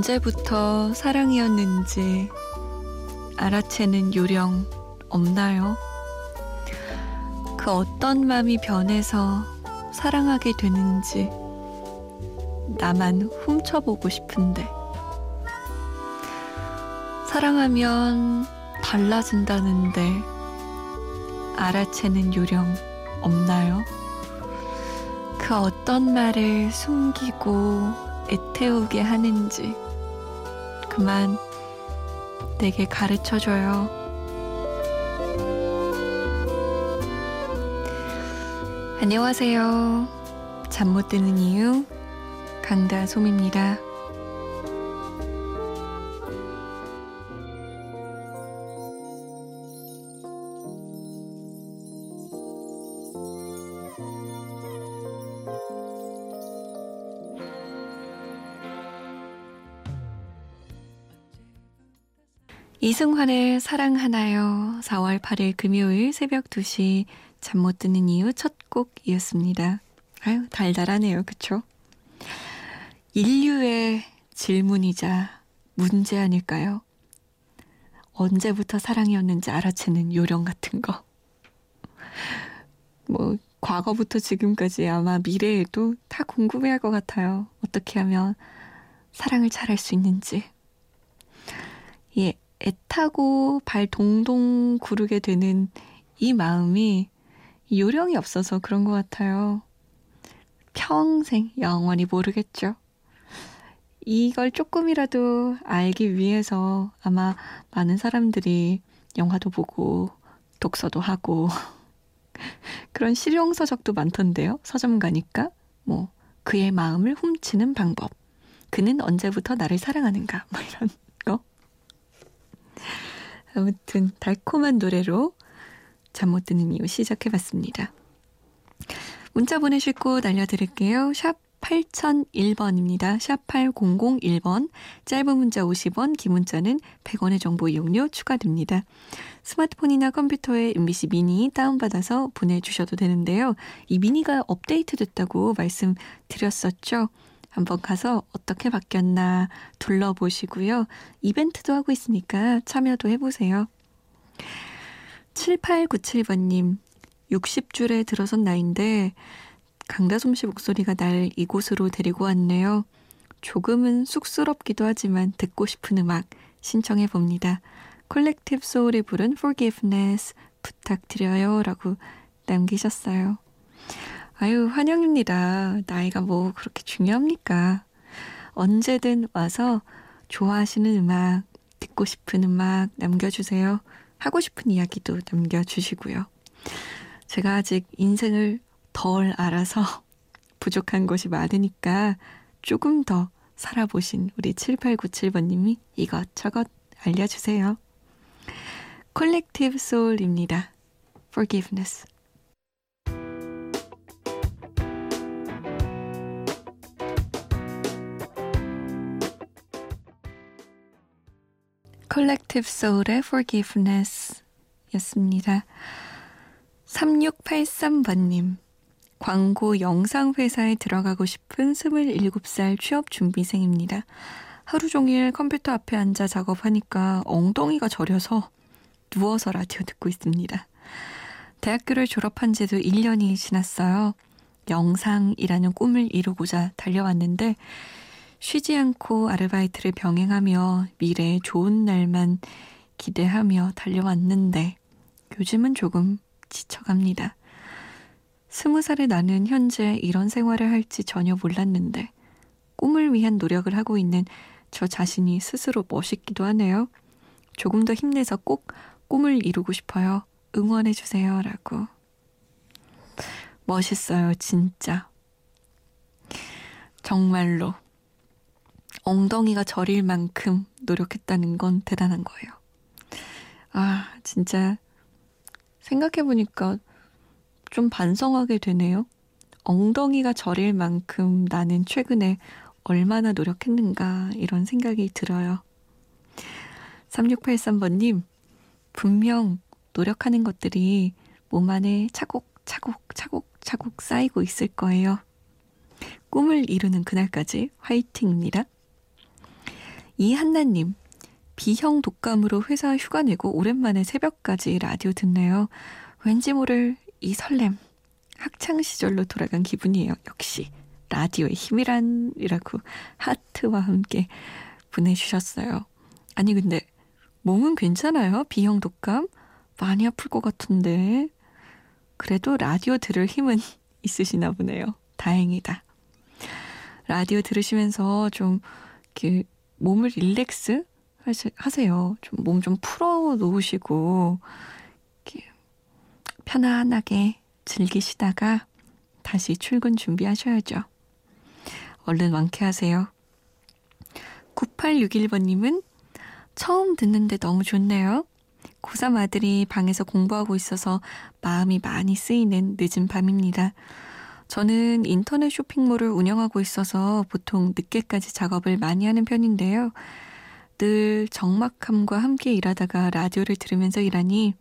언제부터 사랑이었는지 알아채는 요령 없나요? 그 어떤 마음이 변해서 사랑하게 되는지 나만 훔쳐보고 싶은데 사랑하면 달라진다는데 알아채는 요령 없나요? 그 어떤 말을 숨기고 애태우게 하는지 그만 내게 가르쳐줘요. 안녕하세요. 잠 못 드는 이유 강다솜입니다. 이승환의 사랑하나요? 4월 8일 금요일 새벽 2시 잠 못 드는 이유 첫 곡이었습니다. 아유, 달달하네요. 그쵸? 인류의 질문이자 문제 아닐까요? 언제부터 사랑이었는지 알아채는 요령 같은 거. 뭐, 과거부터 지금까지 아마 미래에도 다 궁금해 할 것 같아요. 어떻게 하면 사랑을 잘할 수 있는지. 예, 애타고 발 동동 구르게 되는 이 마음이 요령이 없어서 그런 것 같아요. 평생 영원히 모르겠죠. 이걸 조금이라도 알기 위해서 아마 많은 사람들이 영화도 보고 독서도 하고 그런 실용서적도 많던데요. 서점 가니까 뭐 그의 마음을 훔치는 방법. 그는 언제부터 나를 사랑하는가. 뭐 이런 아무튼 달콤한 노래로 잠 못 드는 이유 시작해봤습니다. 문자 보내실 곳 알려드릴게요. 샵 8001번입니다. 샵 8001번. 짧은 문자 50원, 긴 문자는 100원의 정보 이용료 추가됩니다. 스마트폰이나 컴퓨터에 MBC 미니 다운받아서 보내주셔도 되는데요. 이 미니가 업데이트 됐다고 말씀드렸었죠. 한번 가서 어떻게 바뀌었나 둘러보시고요. 이벤트도 하고 있으니까 참여도 해보세요. 7897번님, 60줄에 들어선 나인데 강다솜 씨 목소리가 날 이곳으로 데리고 왔네요. 조금은 쑥스럽기도 하지만 듣고 싶은 음악 신청해 봅니다. 콜렉티브 소울이 부른 Forgiveness 부탁드려요. 라고 남기셨어요. 아유, 환영입니다. 나이가 뭐 그렇게 중요합니까? 언제든 와서 좋아하시는 음악, 듣고 싶은 음악 남겨주세요. 하고 싶은 이야기도 남겨주시고요. 제가 아직 인생을 덜 알아서 부족한 것이 많으니까 조금 더 살아보신 우리 7897번님이 이것저것 알려주세요. Collective Soul입니다. Forgiveness. Collective Soul의 Forgiveness 였습니다. 3683번님. 광고 영상 회사에 들어가고 싶은 27살 취업 준비생입니다. 하루 종일 컴퓨터 앞에 앉아 작업하니까 엉덩이가 저려서 누워서 라디오 듣고 있습니다. 대학교를 졸업한 지도 1년이 지났어요. 영상이라는 꿈을 이루고자 달려왔는데 쉬지 않고 아르바이트를 병행하며 미래의 좋은 날만 기대하며 달려왔는데 요즘은 조금 지쳐갑니다. 스무 살에 나는 현재 이런 생활을 할지 전혀 몰랐는데 꿈을 위한 노력을 하고 있는 저 자신이 스스로 멋있기도 하네요. 조금 더 힘내서 꼭 꿈을 이루고 싶어요. 응원해주세요. 라고. 멋있어요, 진짜. 정말로. 엉덩이가 저릴 만큼 노력했다는 건 대단한 거예요. 아, 진짜 생각해보니까 좀 반성하게 되네요. 엉덩이가 저릴 만큼 나는 최근에 얼마나 노력했는가 이런 생각이 들어요. 3683번님, 분명 노력하는 것들이 몸 안에 차곡차곡 차곡차곡 쌓이고 있을 거예요. 꿈을 이루는 그날까지 화이팅입니다. 이한나님, B형 독감으로 회사 휴가 내고 오랜만에 새벽까지 라디오 듣네요. 왠지 모를 이 설렘. 학창 시절로 돌아간 기분이에요. 역시 라디오의 힘이란이라고 하트와 함께 보내주셨어요. 아니 근데 몸은 괜찮아요? B형 독감? 많이 아플 것 같은데. 그래도 라디오 들을 힘은 있으시나 보네요. 다행이다. 라디오 들으시면서 좀 이렇게 몸을 릴렉스 하세요. 좀 몸 좀 풀어 놓으시고 편안하게 즐기시다가 다시 출근 준비하셔야죠. 얼른 완쾌하세요. 9861번님은 처음 듣는데 너무 좋네요. 고3 아들이 방에서 공부하고 있어서 마음이 많이 쓰이는 늦은 밤입니다. 저는 인터넷 쇼핑몰을 운영하고 있어서 보통 늦게까지 작업을 많이 하는 편인데요. 늘 적막함과 함께 일하다가 라디오를 들으면서 일하니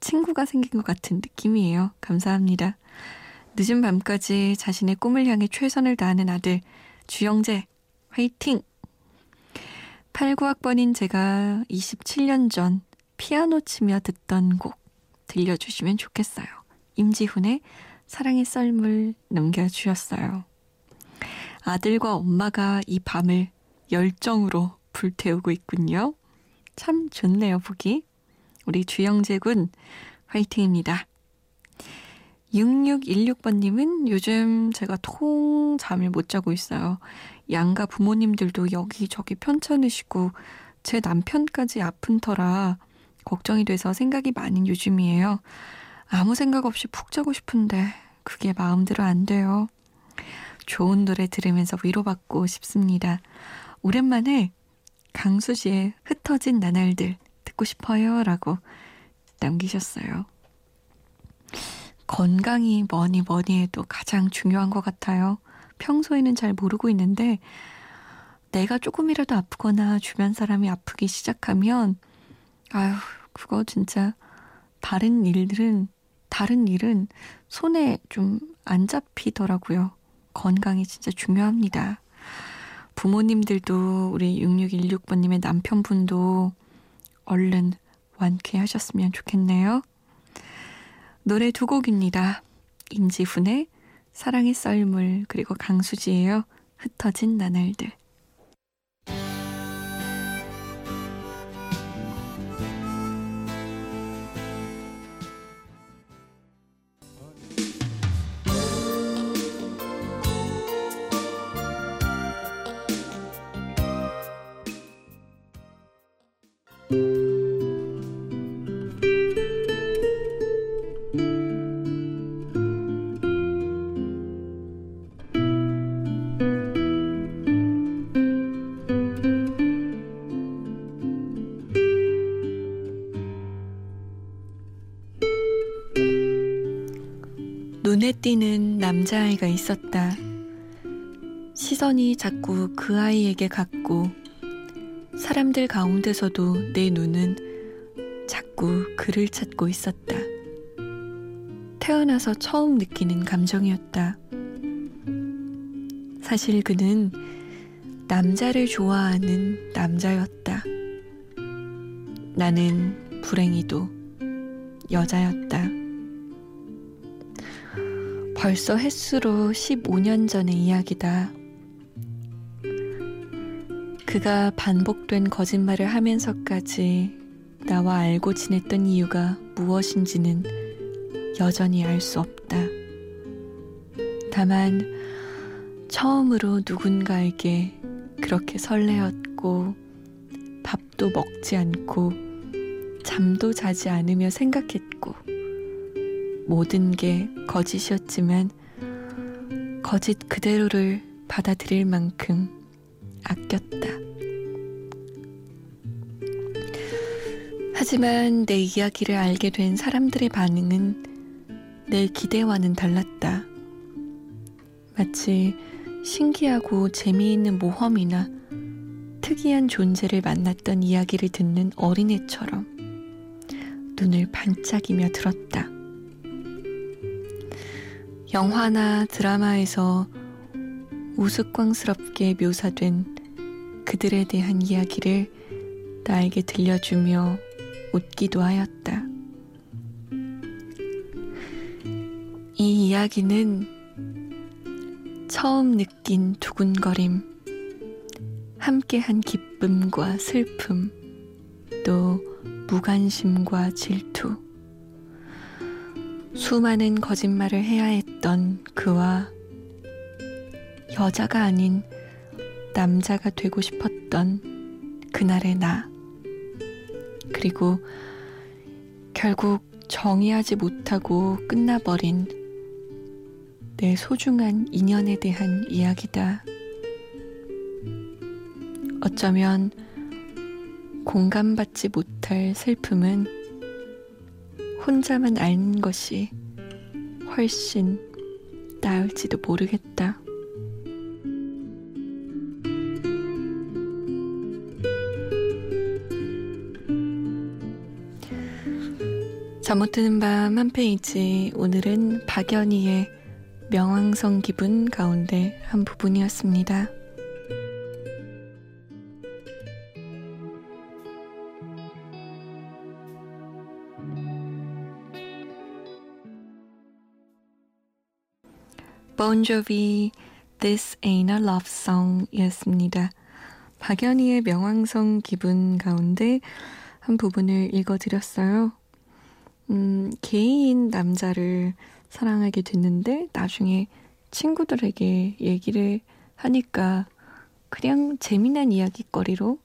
친구가 생긴 것 같은 느낌이에요. 감사합니다. 늦은 밤까지 자신의 꿈을 향해 최선을 다하는 아들, 주영재, 화이팅! 89학번인 제가 27년 전 피아노 치며 듣던 곡 들려주시면 좋겠어요. 임지훈의 사랑의 썰물 남겨주셨어요. 아들과 엄마가 이 밤을 열정으로 불태우고 있군요. 참 좋네요, 보기. 우리 주영재 군 화이팅입니다. 6616번님은 요즘 제가 통 잠을 못 자고 있어요. 양가 부모님들도 여기저기 편찮으시고 제 남편까지 아픈 터라 걱정이 돼서 생각이 많은 요즘이에요. 아무 생각 없이 푹 자고 싶은데 그게 마음대로 안 돼요. 좋은 노래 들으면서 위로받고 싶습니다. 오랜만에 강수지의 흩어진 나날들 듣고 싶어요. 라고 남기셨어요. 건강이 뭐니 뭐니 해도 가장 중요한 것 같아요. 평소에는 잘 모르고 있는데 내가 조금이라도 아프거나 주변 사람이 아프기 시작하면 아유, 그거 진짜 다른 일들은 다른 일은 손에 좀 안 잡히더라고요. 건강이 진짜 중요합니다. 부모님들도 우리 6616번님의 남편분도 얼른 완쾌하셨으면 좋겠네요. 노래 두 곡입니다. 임지훈의 사랑의 썰물 그리고 강수지예요. 흩어진 나날들. 눈에 띄는 남자아이가 있었다. 시선이 자꾸 그 아이에게 갔고, 사람들 가운데서도 내 눈은 자꾸 그를 찾고 있었다. 태어나서 처음 느끼는 감정이었다. 사실 그는 남자를 좋아하는 남자였다. 나는 불행히도 여자였다. 벌써 횟수로 15년 전의 이야기다. 그가 반복된 거짓말을 하면서까지 나와 알고 지냈던 이유가 무엇인지는 여전히 알 수 없다. 다만 처음으로 누군가에게 그렇게 설레었고 밥도 먹지 않고 잠도 자지 않으며 생각했고 모든 게 거짓이었지만 거짓 그대로를 받아들일 만큼 아꼈다. 하지만 내 이야기를 알게 된 사람들의 반응은 내 기대와는 달랐다. 마치 신기하고 재미있는 모험이나 특이한 존재를 만났던 이야기를 듣는 어린애처럼 눈을 반짝이며 들었다. 영화나 드라마에서 우스꽝스럽게 묘사된 그들에 대한 이야기를 나에게 들려주며 웃기도 하였다. 이 이야기는 처음 느낀 두근거림, 함께한 기쁨과 슬픔, 또 무관심과 질투, 수많은 거짓말을 해야 했던 그와 여자가 아닌 남자가 되고 싶었던 그날의 나, 그리고 결국 정의하지 못하고 끝나버린 내 소중한 인연에 대한 이야기다. 어쩌면 공감받지 못할 슬픔은 혼자만 아는 것이 훨씬 나을지도 모르겠다. 잠 못 드는 밤 한 페이지 오늘은 박연희의 명왕성 기분 가운데 한 부분이었습니다. 본조비 This Ain't a Love Song 이었습니다. 박연희의 명왕성 기분 가운데 한 부분을 읽어드렸어요. 음, 개인 남자를 사랑하게 됐는데 나중에 친구들에게 얘기를 하니까 그냥 재미난 이야기거리로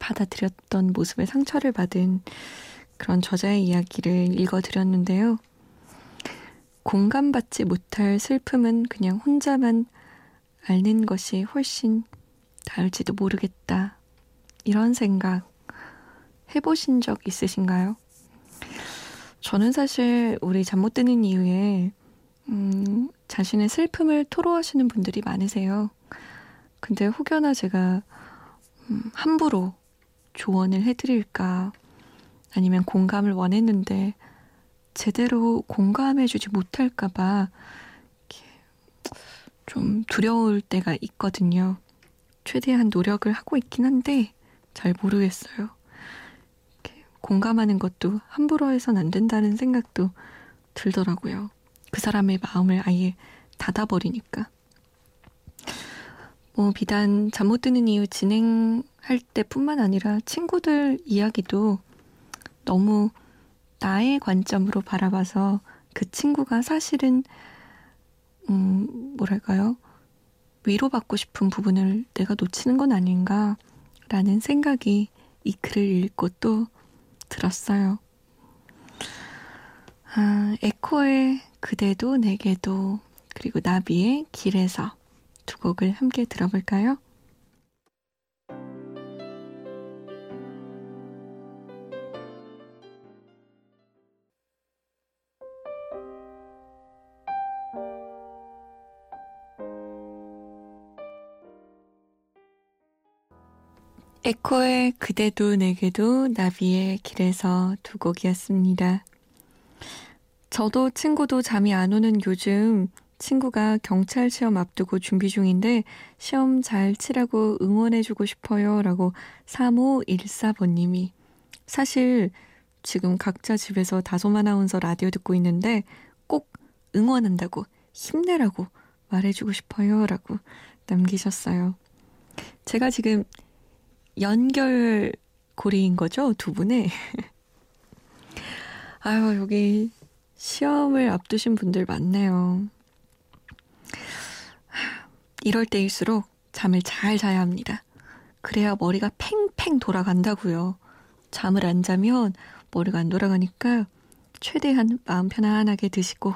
받아들였던 모습에 상처를 받은 그런 저자의 이야기를 읽어드렸는데요. 공감받지 못할 슬픔은 그냥 혼자만 앓는 것이 훨씬 나을지도 모르겠다. 이런 생각 해보신 적 있으신가요? 저는 사실 우리 잠 못 드는 이유에 음, 자신의 슬픔을 토로하시는 분들이 많으세요. 근데 혹여나 제가 음, 함부로 조언을 해드릴까 아니면 공감을 원했는데 제대로 공감해주지 못할까봐 좀 두려울 때가 있거든요. 최대한 노력을 하고 있긴 한데 잘 모르겠어요. 공감하는 것도 함부로 해선 안 된다는 생각도 들더라고요. 그 사람의 마음을 아예 닫아버리니까. 뭐, 비단 잠 못 드는 이유 진행할 때뿐만 아니라 친구들 이야기도 너무 나의 관점으로 바라봐서 그 친구가 사실은, 음, 뭐랄까요. 위로받고 싶은 부분을 내가 놓치는 건 아닌가 라는 생각이 이 글을 읽고 또 들었어요. 아, 에코의 그대도 내게도 그리고 나비의 길에서 두 곡을 함께 들어볼까요? 에코의 그대도 내게도 나비의 길에서 두 곡이었습니다. 저도 친구도 잠이 안 오는 요즘 친구가 경찰 시험 앞두고 준비 중인데 시험 잘 치라고 응원해주고 싶어요 라고 3514번님이 사실 지금 각자 집에서 다솜 아나운서 라디오 듣고 있는데 꼭 응원한다고 힘내라고 말해주고 싶어요 라고 남기셨어요. 제가 지금 연결 고리인 거죠, 두 분의. 아유, 여기 시험을 앞두신 분들 많네요. 이럴 때일수록 잠을 잘 자야 합니다. 그래야 머리가 팽팽 돌아간다고요. 잠을 안 자면 머리가 안 돌아가니까 최대한 마음 편안하게 드시고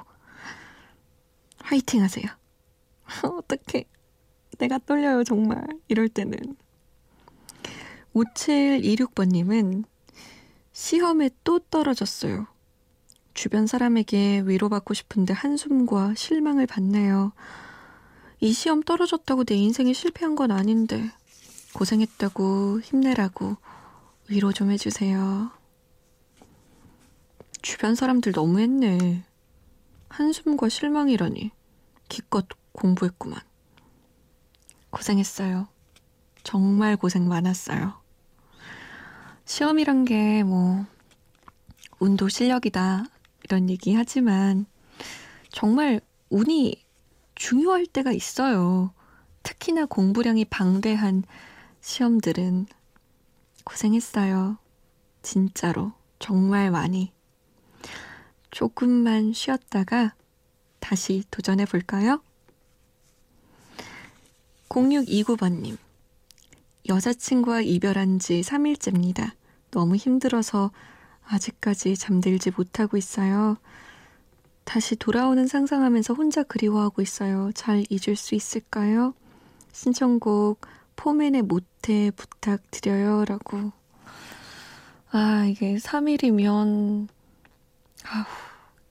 화이팅 하세요. 어떻게 내가 떨려요 정말 이럴 때는 5726번님은 시험에 또 떨어졌어요. 주변 사람에게 위로받고 싶은데 한숨과 실망을 받네요. 이 시험 떨어졌다고 내 인생이 실패한 건 아닌데 고생했다고 힘내라고 위로 좀 해주세요. 주변 사람들 너무했네. 한숨과 실망이라니. 기껏 공부했구만. 고생했어요. 정말 고생 많았어요. 시험이란 게 뭐, 운도 실력이다. 이런 얘기 하지만, 정말 운이 중요할 때가 있어요. 특히나 공부량이 방대한 시험들은 고생했어요. 진짜로. 정말 많이. 조금만 쉬었다가 다시 도전해 볼까요? 0629번님. 여자친구와 이별한 지 3일째입니다. 너무 힘들어서 아직까지 잠들지 못하고 있어요. 다시 돌아오는 상상하면서 혼자 그리워하고 있어요. 잘 잊을 수 있을까요? 신청곡 포맨의 모태 부탁드려요. 라고. 아, 이게 3일이면, 아우,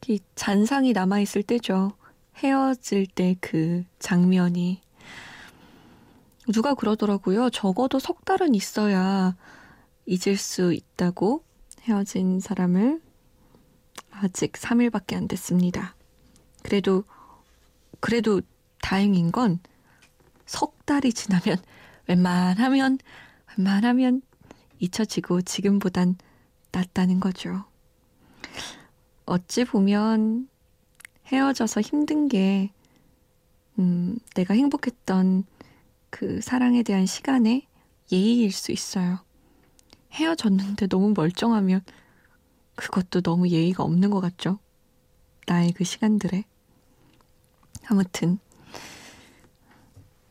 이 잔상이 남아있을 때죠. 헤어질 때 그 장면이. 누가 그러더라고요. 적어도 석 달은 있어야 잊을 수 있다고 헤어진 사람을 아직 3일밖에 안 됐습니다. 그래도, 그래도 다행인 건 석 달이 지나면 웬만하면, 웬만하면 잊혀지고 지금보단 낫다는 거죠. 어찌 보면 헤어져서 힘든 게, 음, 내가 행복했던 그 사랑에 대한 시간의 예의일 수 있어요. 헤어졌는데 너무 멀쩡하면 그것도 너무 예의가 없는 것 같죠? 나의 그 시간들에. 아무튼,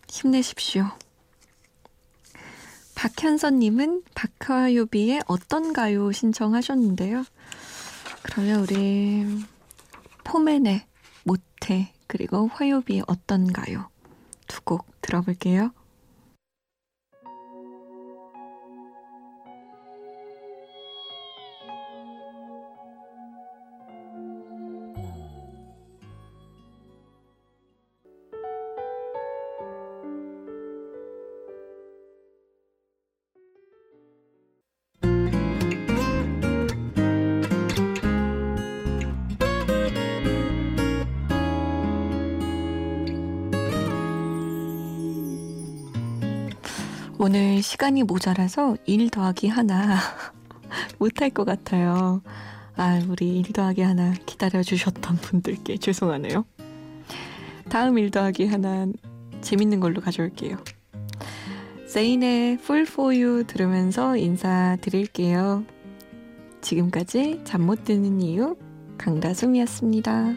힘내십시오. 박현선님은 박화요비의 어떤 가요 신청하셨는데요. 그러면 우리 포맨의 모태 그리고 화요비의 어떤 가요 두 곡 들어볼게요. 오늘 시간이 모자라서 일 더하기 하나 못할 것 같아요. 아, 우리 일 더하기 하나 기다려주셨던 분들께 죄송하네요. 다음 일 더하기 하나 재밌는 걸로 가져올게요. 세인의 Full For You 들으면서 인사드릴게요. 지금까지 잠 못 드는 이유 강다솜이었습니다.